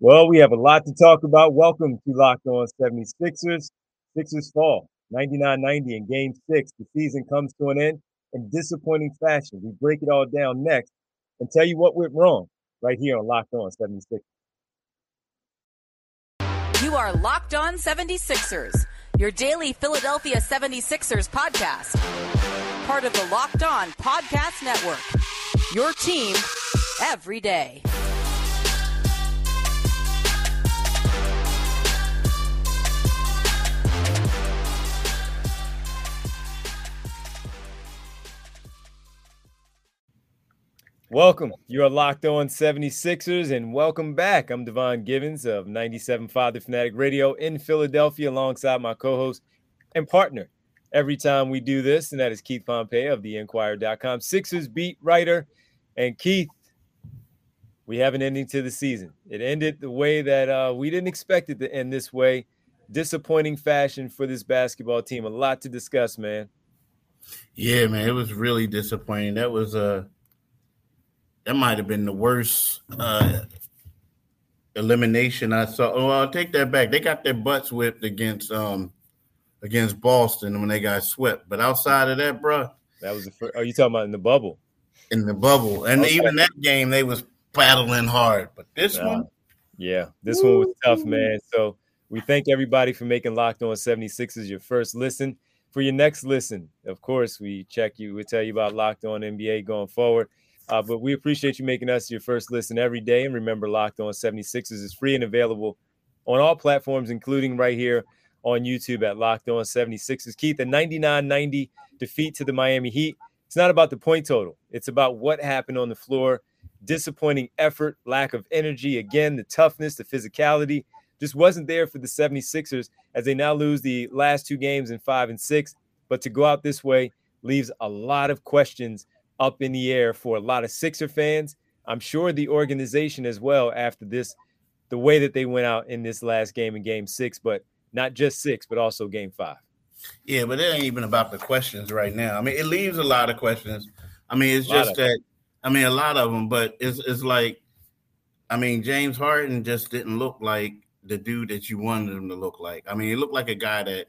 Well, we have a lot to talk about. Welcome to Locked On 76ers. Sixers fall 99 90 in game six. The season comes to an end in disappointing fashion. We break it all down next and tell you what went wrong right here on Locked On 76ers. You are Locked On 76ers, your daily Philadelphia 76ers podcast. Part of the Locked On Podcast Network. Your team every day. Welcome. You're locked on 76ers and welcome back. I'm Devon Givens of 97 Father Fanatic Radio in Philadelphia alongside my co-host and partner every time we do this, and that is Keith Pompey of the Inquirer.com, Sixers beat writer. And Keith, we have an ending to the season. It ended the way that uh, we didn't expect it to end this way. Disappointing fashion for this basketball team. A lot to discuss, man. Yeah, man, it was really disappointing. That was a uh that might have been the worst uh, elimination I saw. Oh, I'll take that back. They got their butts whipped against um against Boston when they got swept. But outside of that, bro, that was the first. Oh, you talking about in the bubble? In the bubble, and okay. even that game, they was battling hard. But this uh, one, yeah, this Woo. one was tough, man. So we thank everybody for making Locked On 76ers your first listen. For your next listen, of course, we check you. We tell you about Locked On NBA going forward. Uh, but we appreciate you making us your first listen every day. And remember, Locked On 76ers is free and available on all platforms, including right here on YouTube at Locked On 76ers. Keith, a 99 90 defeat to the Miami Heat. It's not about the point total, it's about what happened on the floor. Disappointing effort, lack of energy. Again, the toughness, the physicality just wasn't there for the 76ers as they now lose the last two games in five and six. But to go out this way leaves a lot of questions up in the air for a lot of Sixer fans. I'm sure the organization as well after this, the way that they went out in this last game in game six, but not just six, but also game five. Yeah, but it ain't even about the questions right now. I mean, it leaves a lot of questions. I mean, it's just that, I mean, a lot of them, but it's, it's like, I mean, James Harden just didn't look like the dude that you wanted him to look like. I mean, he looked like a guy that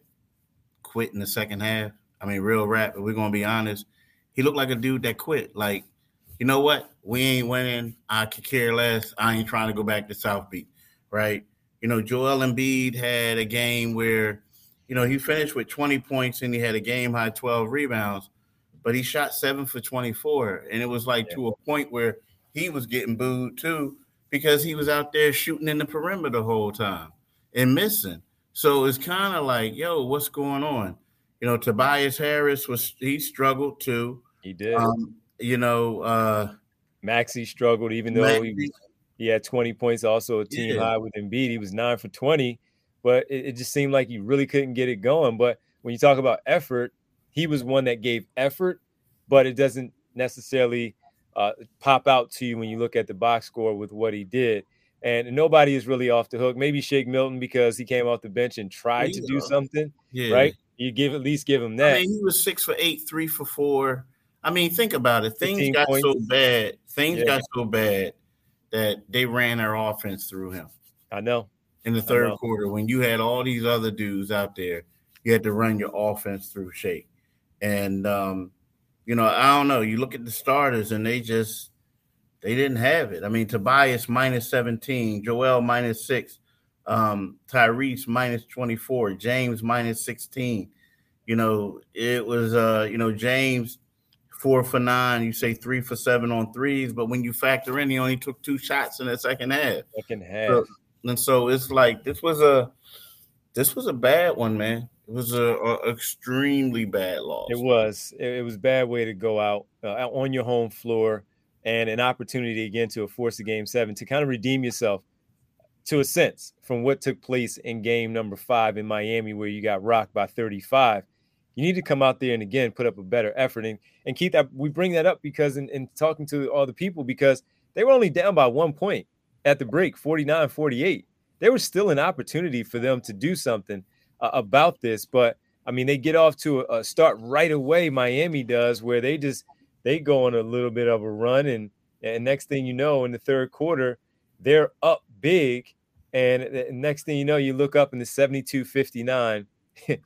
quit in the second half. I mean, real rap, but we're going to be honest he looked like a dude that quit. Like, you know what? We ain't winning. I could care less. I ain't trying to go back to South Beach, right? You know, Joel Embiid had a game where, you know, he finished with 20 points and he had a game high 12 rebounds, but he shot seven for 24. And it was like yeah. to a point where he was getting booed too because he was out there shooting in the perimeter the whole time and missing. So it's kind of like, yo, what's going on? You know, Tobias Harris was he struggled too. He did. Um, you know, uh, Maxey struggled, even though Maxey. he, he had 20 points, also a team yeah. high with Embiid. He was nine for 20, but it, it, just seemed like he really couldn't get it going. But when you talk about effort, he was one that gave effort, but it doesn't necessarily uh, pop out to you when you look at the box score with what he did. And nobody is really off the hook. Maybe Shake Milton because he came off the bench and tried to do something, yeah. right? You give at least give him that. I mean, he was six for eight, three for four. I mean, think about it. Things got points. so bad. Things yeah. got so bad that they ran their offense through him. I know. In the third quarter, when you had all these other dudes out there, you had to run your offense through Shake. And um, you know, I don't know. You look at the starters and they just they didn't have it. I mean, Tobias minus 17, Joel minus six, um, Tyrese minus 24, James minus 16. You know, it was uh, you know, James four for nine. You say three for seven on threes, but when you factor in, he only took two shots in the second half. Second half. So, and so it's like this was a this was a bad one, man. It was a, a extremely bad loss. It was. It, was a bad way to go out uh, on your home floor and an opportunity again to force a game seven to kind of redeem yourself to a sense from what took place in game number five in Miami, where you got rocked by 35 you need to come out there and again put up a better effort. And and Keith, we bring that up because in, in talking to all the people, because they were only down by one point at the break, 49 48. There was still an opportunity for them to do something uh, about this. But I mean, they get off to a, a start right away. Miami does, where they just they go on a little bit of a run, and and next thing you know, in the third quarter, they're up big And next thing you know, you look up in the 72 59,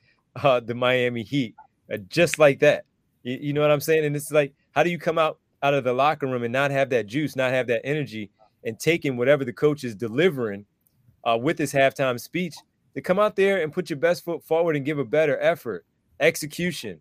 uh, the Miami Heat, uh, just like that. You, you know what I'm saying? And it's like, how do you come out out of the locker room and not have that juice, not have that energy, and taking whatever the coach is delivering uh, with his halftime speech to come out there and put your best foot forward and give a better effort, execution,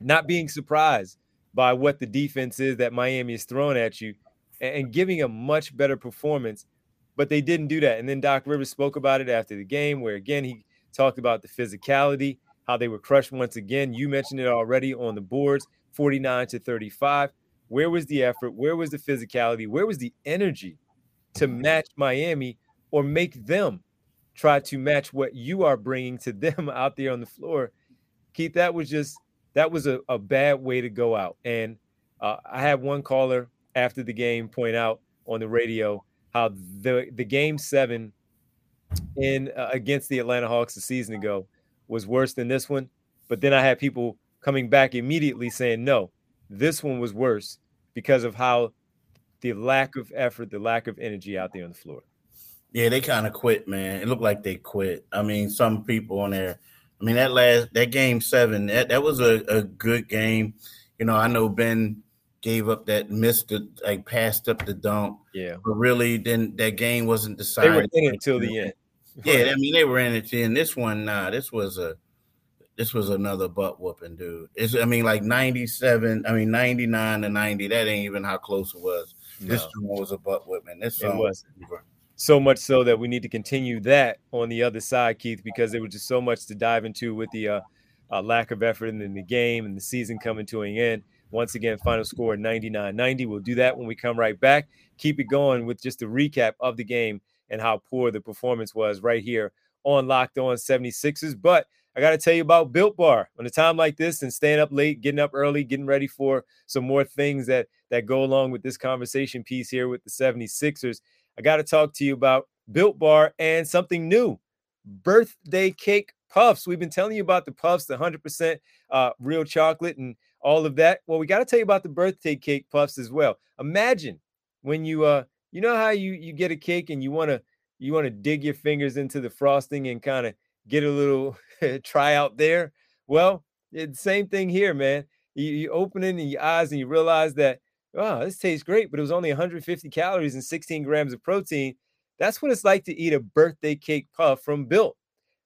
not being surprised by what the defense is that Miami is throwing at you, and, and giving a much better performance. But they didn't do that. And then Doc Rivers spoke about it after the game, where again he talked about the physicality, how they were crushed once again. You mentioned it already on the boards 49 to 35. Where was the effort? Where was the physicality? Where was the energy to match Miami or make them try to match what you are bringing to them out there on the floor? Keith, that was just that was a, a bad way to go out. And uh, I had one caller after the game point out on the radio how the the game seven in uh, against the Atlanta Hawks a season ago was worse than this one. But then I had people coming back immediately saying, no, this one was worse because of how the lack of effort, the lack of energy out there on the floor. Yeah, they kind of quit, man. It looked like they quit. I mean, some people on there. I mean, that last that game seven, that, that was a, a good game. You know, I know Ben gave up that missed it, like passed up the dunk. Yeah. But really then that game wasn't decided. They were in until the end. Yeah, I mean they were in it. And this one, nah, this was a this was another butt whooping, dude. It's I mean, like 97, I mean 99 to 90. That ain't even how close it was. No. This one was a butt whooping. This it was so much so that we need to continue that on the other side, Keith, because there was just so much to dive into with the uh, uh, lack of effort in the game and the season coming to an end. Once again, final score 99 90. We'll do that when we come right back. Keep it going with just a recap of the game and how poor the performance was right here on Locked On 76ers. But I got to tell you about Built Bar. On a time like this and staying up late, getting up early, getting ready for some more things that that go along with this conversation piece here with the 76ers. I got to talk to you about Built Bar and something new. Birthday cake puffs. We've been telling you about the puffs, the 100% uh, real chocolate and all of that. Well, we got to tell you about the birthday cake puffs as well. Imagine when you uh you know how you you get a cake and you want to you want to dig your fingers into the frosting and kind of get a little try out there. Well, it's same thing here, man. You, you open it in your eyes and you realize that, oh, this tastes great, but it was only 150 calories and 16 grams of protein. That's what it's like to eat a birthday cake puff from Built.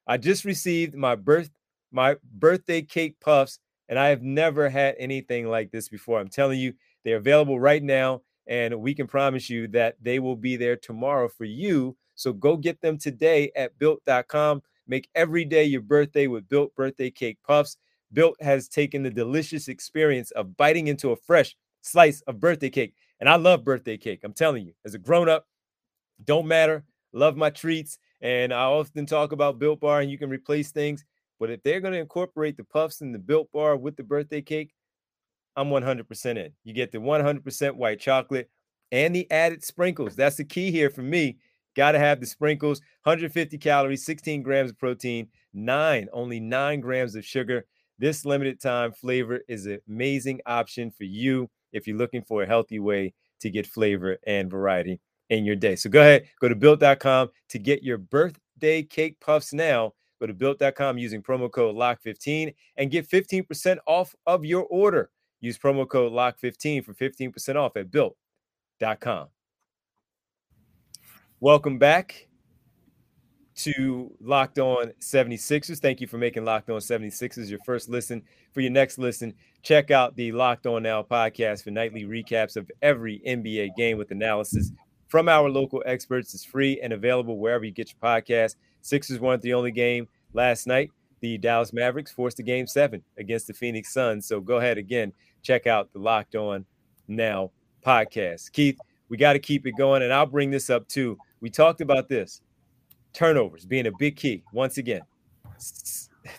I just received my birth my birthday cake puffs, and I have never had anything like this before. I'm telling you, they're available right now, and we can promise you that they will be there tomorrow for you. So go get them today at built.com. Make every day your birthday with Built Birthday Cake Puffs. Built has taken the delicious experience of biting into a fresh slice of birthday cake. And I love birthday cake. I'm telling you, as a grown up, don't matter. Love my treats. And I often talk about Built Bar and you can replace things. But if they're going to incorporate the puffs and the Built Bar with the birthday cake, I'm 100% in. You get the 100% white chocolate and the added sprinkles. That's the key here for me. Got to have the sprinkles, 150 calories, 16 grams of protein, nine, only nine grams of sugar. This limited time flavor is an amazing option for you if you're looking for a healthy way to get flavor and variety in your day. So go ahead, go to built.com to get your birthday cake puffs now. Go to built.com using promo code LOCK15 and get 15% off of your order. Use promo code LOCK15 for 15% off at built.com. Welcome back to Locked On 76ers. Thank you for making Locked On 76ers your first listen. For your next listen, check out the Locked On Now podcast for nightly recaps of every NBA game with analysis from our local experts. It's free and available wherever you get your podcast. Sixers weren't the only game last night. The Dallas Mavericks forced a game seven against the Phoenix Suns. So go ahead again, check out the Locked On Now podcast. Keith, we got to keep it going. And I'll bring this up too we talked about this turnovers being a big key. Once again,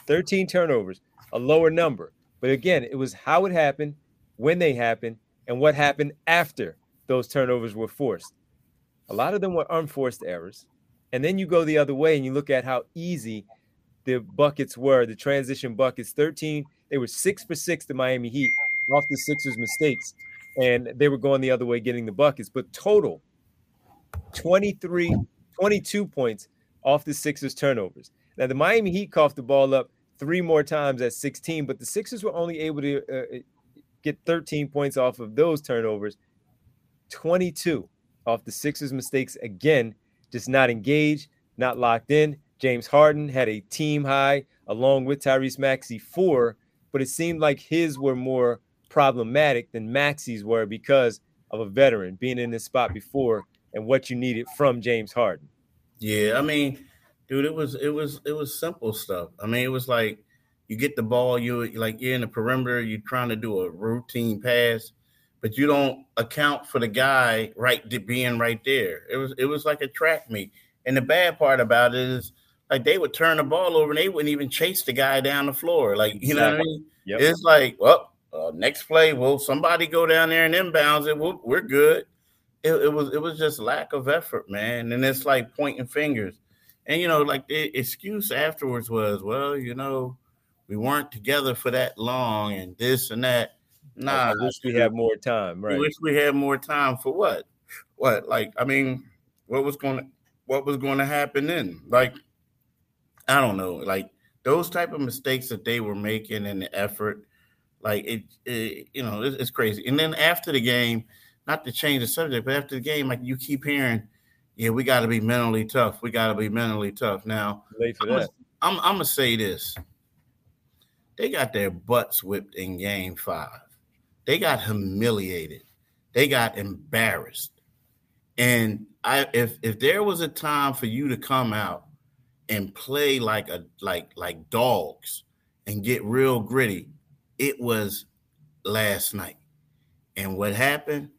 13 turnovers, a lower number. But again, it was how it happened, when they happened, and what happened after those turnovers were forced. A lot of them were unforced errors. And then you go the other way and you look at how easy the buckets were, the transition buckets 13, they were six for six to Miami Heat off the Sixers' mistakes. And they were going the other way, getting the buckets. But total 23, 22 points off the Sixers turnovers. Now the Miami Heat coughed the ball up three more times at 16, but the Sixers were only able to uh, get 13 points off of those turnovers. 22 off the Sixers' mistakes again, just not engaged, not locked in. James Harden had a team high along with Tyrese Maxey four, but it seemed like his were more problematic than Maxey's were because of a veteran being in this spot before and what you needed from James Harden. Yeah, I mean, dude, it was it was it was simple stuff. I mean, it was like you get the ball, you like you're in the perimeter, you're trying to do a routine pass, but you don't account for the guy right being right there. It was it was like a track meet. And the bad part about it is like they would turn the ball over and they wouldn't even chase the guy down the floor. Like, you know what I mean? Yep. It's like, well, uh, next play, will somebody go down there and inbounds it? We're, we're good. It, it, was it was just lack of effort, man. And it's like pointing fingers. And you know, like the excuse afterwards was, well, you know, we weren't together for that long and this and that. Nah, I wish we had more time. Right. I wish we had more time for what? What? Like, I mean, what was going to what was going to happen then? Like, I don't know. Like those type of mistakes that they were making and the effort, like it, it you know, it's, it's crazy. And then after the game, not to change the subject, but after the game, like you keep hearing, yeah, we got to be mentally tough. We got to be mentally tough. Now, I'm, gonna, I'm, I'm gonna say this: they got their butts whipped in Game Five. They got humiliated. They got embarrassed. And I, if if there was a time for you to come out and play like a like like dogs and get real gritty, it was last night. And what happened?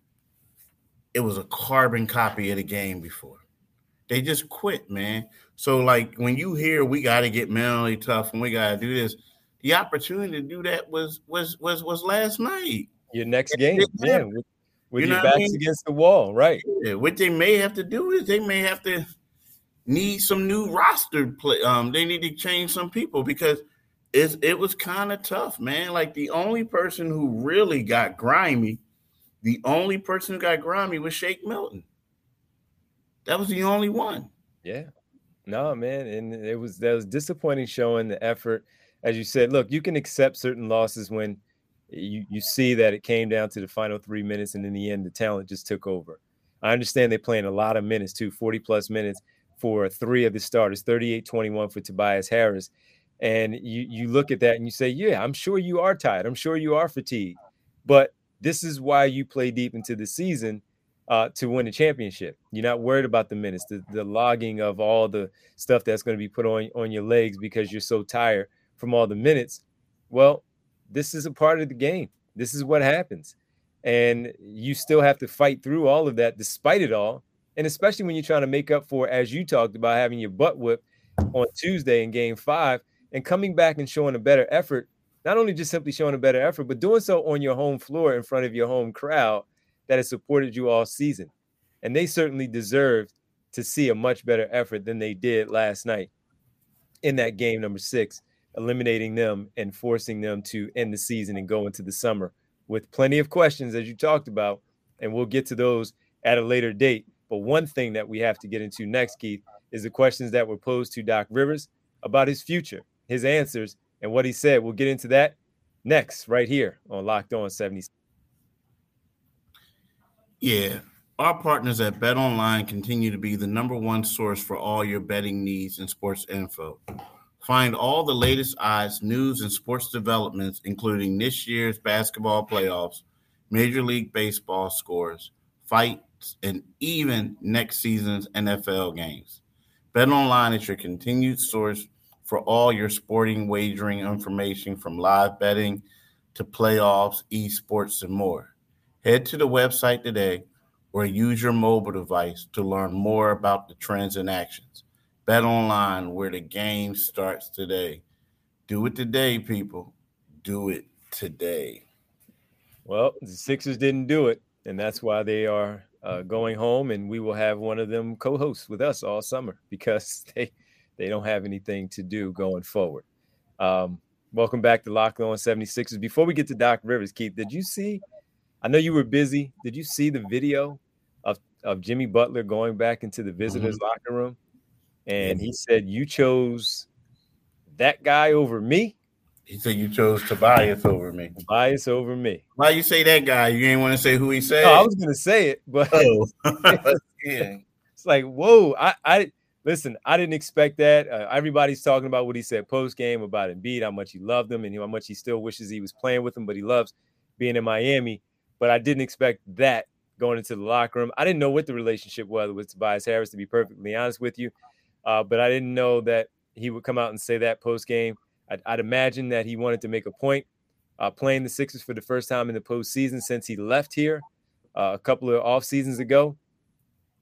It was a carbon copy of the game before. They just quit, man. So like when you hear we got to get mentally tough and we got to do this, the opportunity to do that was was was was last night. Your next game, yeah, with, with you your backs I mean? against the wall, right? Yeah, what they may have to do is they may have to need some new roster play. Um, they need to change some people because it's, it was kind of tough, man. Like the only person who really got grimy, the only person who got grimy was Shake Milton. That was the only one. Yeah. No, man, and it was that was disappointing showing the effort. As you said, look, you can accept certain losses when you you see that it came down to the final three minutes, and in the end, the talent just took over. I understand they're playing a lot of minutes too, 40 plus minutes for three of the starters, 38 21 for Tobias Harris. And you you look at that and you say, Yeah, I'm sure you are tired. I'm sure you are fatigued. But this is why you play deep into the season uh, to win a championship. You're not worried about the minutes, the, the logging of all the stuff that's going to be put on, on your legs because you're so tired from all the minutes. Well, this is a part of the game. This is what happens. And you still have to fight through all of that despite it all and especially when you're trying to make up for, as you talked about, having your butt whipped on Tuesday in game five and coming back and showing a better effort, not only just simply showing a better effort, but doing so on your home floor in front of your home crowd that has supported you all season. And they certainly deserved to see a much better effort than they did last night in that game number six, eliminating them and forcing them to end the season and go into the summer with plenty of questions, as you talked about. And we'll get to those at a later date. But one thing that we have to get into next, Keith, is the questions that were posed to Doc Rivers about his future, his answers, and what he said. We'll get into that next, right here on Locked On 70. Yeah. Our partners at Bet Online continue to be the number one source for all your betting needs and sports info. Find all the latest odds, news, and sports developments, including this year's basketball playoffs, Major League Baseball scores, fights, and even next season's NFL games. BetOnline is your continued source for all your sporting wagering information from live betting to playoffs, esports, and more. Head to the website today or use your mobile device to learn more about the trends and actions. Bet online where the game starts today. Do it today, people. Do it today. Well, the Sixers didn't do it, and that's why they are uh, going home, and we will have one of them co-hosts with us all summer because they they don't have anything to do going forward. Um, welcome back to Locked On 76ers. Before we get to Doc Rivers, Keith, did you see? I know you were busy. Did you see the video of of Jimmy Butler going back into the visitors' mm-hmm. locker room, and he said, "You chose that guy over me." He said you chose Tobias over me. Tobias over me. Why you say that guy? You ain't want to say who he said. No, I was gonna say it, but oh. yeah. it's like whoa. I, I listen. I didn't expect that. Uh, everybody's talking about what he said post game about Embiid, how much he loved him, and how much he still wishes he was playing with him, but he loves being in Miami. But I didn't expect that going into the locker room. I didn't know what the relationship was with Tobias Harris, to be perfectly honest with you. Uh, but I didn't know that he would come out and say that post game. I'd, I'd, imagine that he wanted to make a point uh, playing the Sixers for the first time in the postseason since he left here uh, a couple of off seasons ago.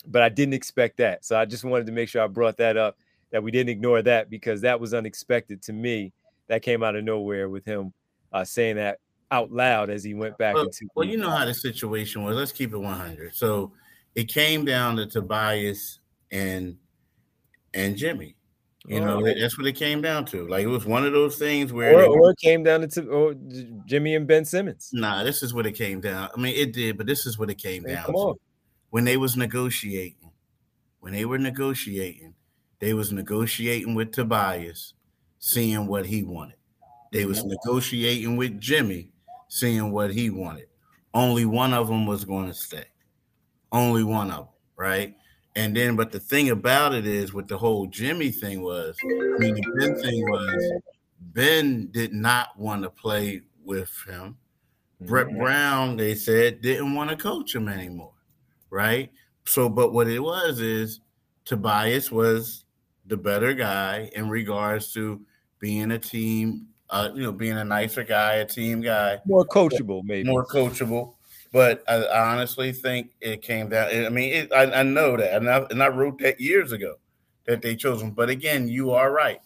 But I didn't expect that. So I just wanted to make sure I brought that up, that we didn't ignore that because that was unexpected to me. That came out of nowhere with him uh, saying that out loud as he went back well, into. Well, you know how the situation was. Let's keep it 100. So it came down to Tobias and and Jimmy. You know, oh. that's what it came down to. Like it was one of those things where, or, or it came down to oh, or Jimmy and Ben Simmons. Nah, this is what it came down. I mean, it did, but this is what it came down come to. On. When they was negotiating, when they were negotiating, they was negotiating with Tobias, seeing what he wanted. They was mm-hmm. negotiating with Jimmy, seeing what he wanted. Only one of them was going to stay. Only one of them, right? And then, but the thing about it is, with the whole Jimmy thing was, I mean, the Ben thing was, Ben did not want to play with him. Brett mm-hmm. Brown, they said, didn't want to coach him anymore, right? So, but what it was is Tobias was the better guy in regards to being a team uh, you know, being a nicer guy, a team guy, more coachable, maybe more coachable. But I, I honestly think it came down. I mean, it, I, I, know that, and I, and I wrote that years ago that they chose him. But again, you are right.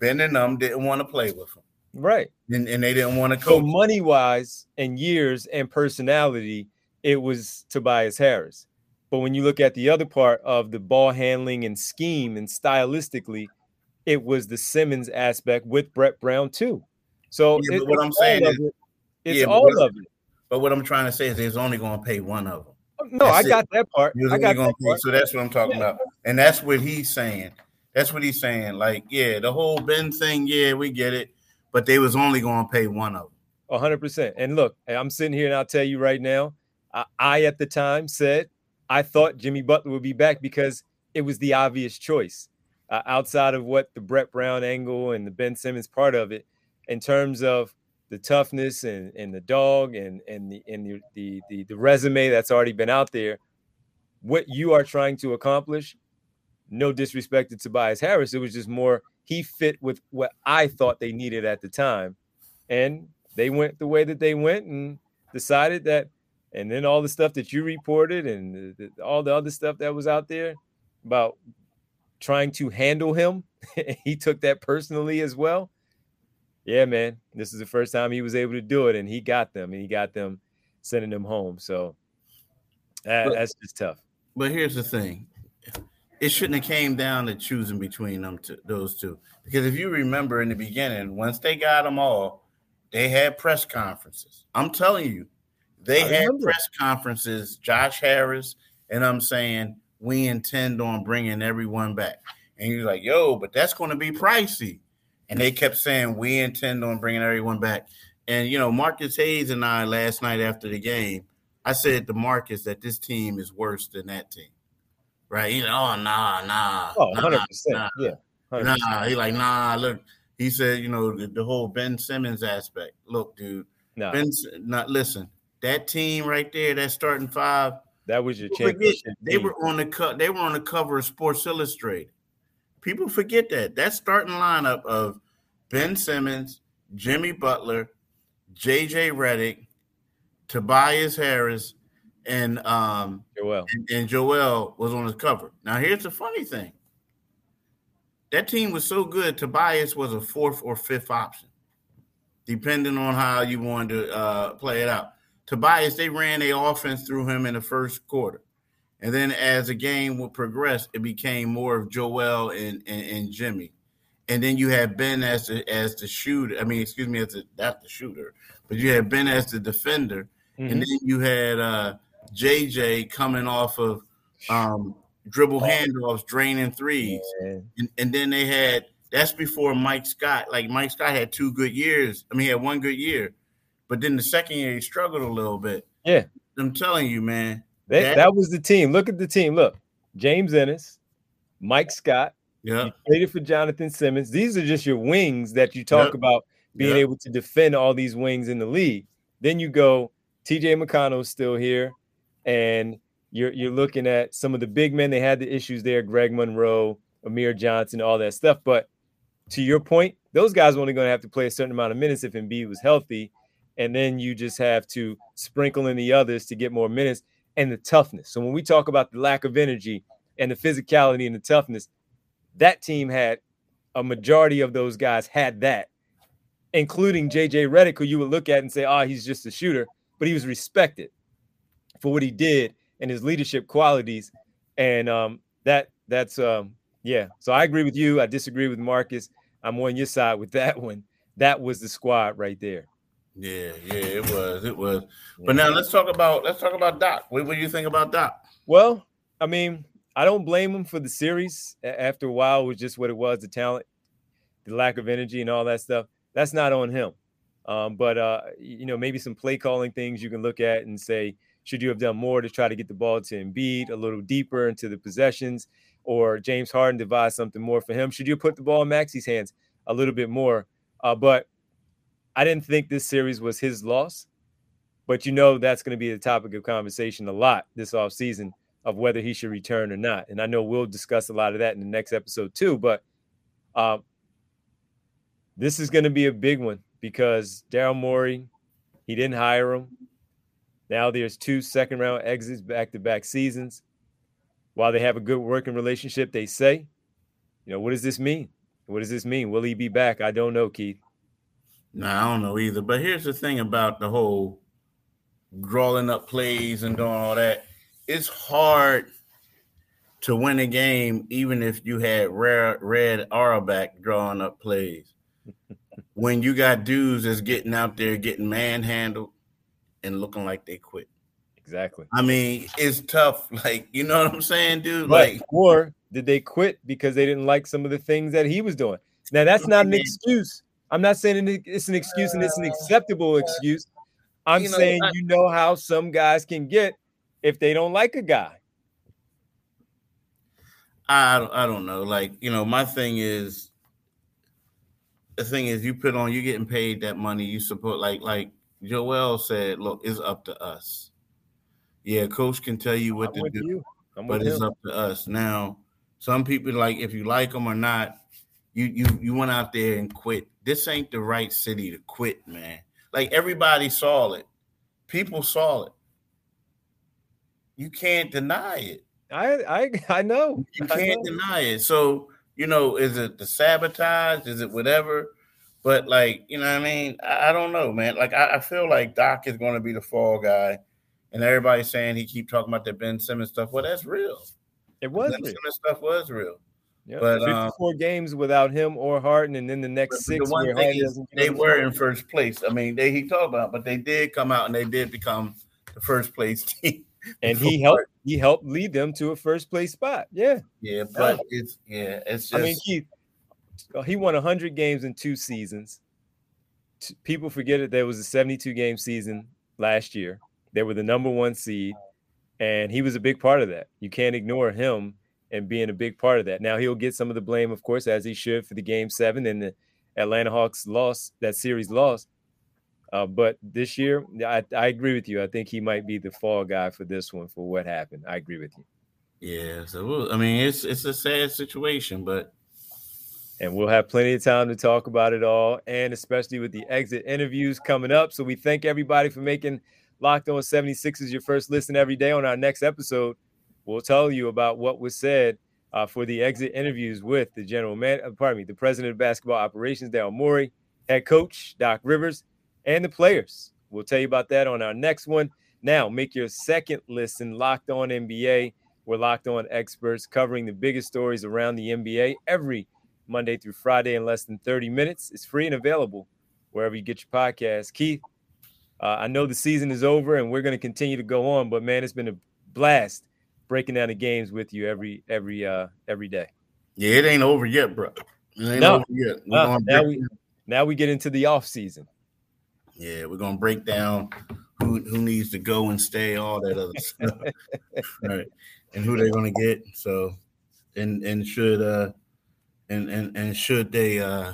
Ben and them didn't want to play with him, right? And, and they didn't want to coach. So money wise, and years and personality, it was Tobias Harris. But when you look at the other part of the ball handling and scheme and stylistically, it was the Simmons aspect with Brett Brown too. So yeah, what I'm saying is, it. it's yeah, all of it. But what I'm trying to say is, it's only going to pay one of them. No, that's I got it. that part. I got that part. So that's what I'm talking yeah. about, and that's what he's saying. That's what he's saying. Like, yeah, the whole Ben thing, yeah, we get it, but they was only going to pay one of them. hundred percent. And look, I'm sitting here and I'll tell you right now, I, I at the time said I thought Jimmy Butler would be back because it was the obvious choice uh, outside of what the Brett Brown angle and the Ben Simmons part of it, in terms of the toughness and, and the dog and and the and the, the the the resume that's already been out there, what you are trying to accomplish. No disrespect to Tobias Harris, it was just more he fit with what I thought they needed at the time, and they went the way that they went and decided that. And then all the stuff that you reported and the, the, all the other stuff that was out there about trying to handle him. he took that personally as well. Yeah, man. This is the first time he was able to do it, and he got them, and he got them sending them home. So that, but, that's just tough. But here's the thing: it shouldn't have came down to choosing between them two, those two, because if you remember in the beginning, once they got them all, they had press conferences. I'm telling you, they I had remember. press conferences. Josh Harris and I'm saying we intend on bringing everyone back. And he's like, yo, but that's going to be pricey. And they kept saying, we intend on bringing everyone back. And, you know, Marcus Hayes and I last night after the game, I said to Marcus that this team is worse than that team. Right? He's like, oh, nah, nah. Oh, 100%. Nah, yeah. 100%. Nah, he like, nah, look. He said, you know, the, the whole Ben Simmons aspect. Look, dude. No. Ben, not listen. That team right there, that starting five, that was your championship. They were on the cut. They were on the cover of Sports Illustrated. People forget that. That starting lineup of Ben Simmons, Jimmy Butler, J.J. Redick, Tobias Harris, and um Joel. And, and Joel was on the cover. Now here's the funny thing. That team was so good. Tobias was a fourth or fifth option, depending on how you wanted to uh, play it out. Tobias, they ran a offense through him in the first quarter. And then as the game would progress, it became more of Joel and, and, and Jimmy. And then you had Ben as the as the shooter. I mean, excuse me, as the not the shooter, but you had Ben as the defender. Mm-hmm. And then you had uh, JJ coming off of um, dribble handoffs, draining threes, and, and then they had that's before Mike Scott. Like Mike Scott had two good years. I mean, he had one good year, but then the second year he struggled a little bit. Yeah, I'm telling you, man. That, that, that was the team. Look at the team. Look, James Ennis, Mike Scott. Yeah. You traded for Jonathan Simmons. These are just your wings that you talk yep. about being yep. able to defend all these wings in the league. Then you go, TJ McConnell's still here, and you're you're looking at some of the big men. They had the issues there, Greg Monroe, Amir Johnson, all that stuff. But to your point, those guys are only going to have to play a certain amount of minutes if Embiid was healthy, and then you just have to sprinkle in the others to get more minutes and the toughness. So when we talk about the lack of energy and the physicality and the toughness, that team had a majority of those guys had that, including JJ Redick, who you would look at and say, "Oh, he's just a shooter," but he was respected for what he did and his leadership qualities, and um, that that's um, yeah. So I agree with you. I disagree with Marcus. I'm on your side with that one. That was the squad right there. Yeah, yeah, it was, it was. But now let's talk about let's talk about Doc. What, what do you think about Doc? Well, I mean, I don't blame him for the series. After a while, it was just what it was: the talent, the lack of energy, and all that stuff. That's not on him. Um, but uh, you know, maybe some play calling things you can look at and say, should you have done more to try to get the ball to Embiid a little deeper into the possessions, or James Harden devise something more for him? Should you put the ball in Maxey's hands a little bit more? Uh, but I didn't think this series was his loss, but you know that's going to be the topic of conversation a lot this offseason of whether he should return or not. And I know we'll discuss a lot of that in the next episode too. But uh, this is going to be a big one because Daryl Morey, he didn't hire him. Now there's two second round exits back to back seasons. While they have a good working relationship, they say, you know, what does this mean? What does this mean? Will he be back? I don't know, Keith. No, I don't know either. But here's the thing about the whole drawing up plays and doing all that. It's hard to win a game, even if you had rare red Auerbach drawing up plays. when you got dudes that's getting out there getting manhandled and looking like they quit. Exactly. I mean, it's tough. Like, you know what I'm saying, dude? Like, or did they quit because they didn't like some of the things that he was doing? Now, that's not an excuse. I'm not saying it's an excuse and it's an uh, acceptable excuse. I'm you know, saying I, you know how some guys can get if they don't like a guy. I I don't know. Like you know, my thing is the thing is you put on you getting paid that money. You support like like Joel said. Look, it's up to us. Yeah, coach can tell you what I'm to do, but it's him. up to us. Now, some people like if you like them or not. You you you went out there and quit this ain't the right city to quit, man. Like everybody saw it. People saw it. You can't deny it. I I I know. You can't know. deny it. So, you know, is it the sabotage? Is it whatever? But like, you know what I mean? I, I don't know, man. Like I, I, feel like Doc is gonna be the fall guy. And everybody's saying he keep talking about the Ben Simmons stuff. Well, that's real. It was ben real. Simmons stuff was real. Yep. But 54 um, games without him or Harden, and then the next six. The one thing is they were in first place. I mean, they he talked about, but they did come out and they did become the first place team. And he helped he helped lead them to a first place spot. Yeah. Yeah, but it's yeah, it's just. I mean, he uh, he won 100 games in two seasons. People forget it. There was a 72 game season last year. They were the number one seed, and he was a big part of that. You can't ignore him and being a big part of that. Now he'll get some of the blame, of course, as he should for the game seven and the Atlanta Hawks loss, that series lost. Uh, but this year, I, I agree with you. I think he might be the fall guy for this one for what happened. I agree with you. Yeah, so I mean, it's it's a sad situation, but and we'll have plenty of time to talk about it all, and especially with the exit interviews coming up. So we thank everybody for making Locked On 76ers your first listen every day. On our next episode, we'll tell you about what was said uh, for the exit interviews with the general man, uh, pardon me, the president of basketball operations, Daryl Morey, head coach Doc Rivers, and the players. We'll tell you about that on our next one. Now, make your second listen locked on NBA. We're locked on experts covering the biggest stories around the NBA every Monday through Friday in less than 30 minutes. It's free and available wherever you get your podcast. Keith, uh, I know the season is over and we're going to continue to go on, but man, it's been a blast breaking down the games with you every every uh every day. Yeah, it ain't over yet, bro. It ain't No. over yet. Uh, now we now we get into the off season. yeah, we're gonna break down who who needs to go and stay, all that other stuff. right. And who they're gonna get. So and and should uh and and and should they uh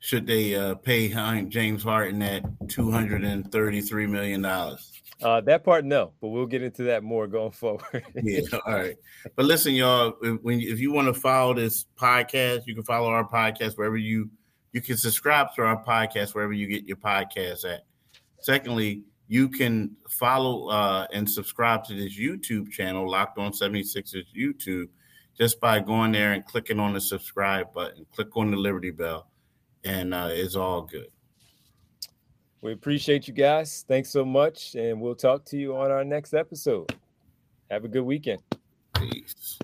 should they uh pay James Harden that two hundred and thirty three million dollars? Uh, that part no, but we'll get into that more going forward. yeah, all right. But listen, y'all, if- when if you want to follow this podcast, you can follow our podcast wherever you you can subscribe to our podcast wherever you get your podcasts at. Secondly, you can follow uh, and subscribe to this YouTube channel, Locked On 76ers YouTube, just by going there and clicking on the subscribe button. Click on the Liberty Bell, and uh, it's all good. we appreciate you guys. Thanks so much, and we'll talk to you on our next episode. Have a good weekend. Peace.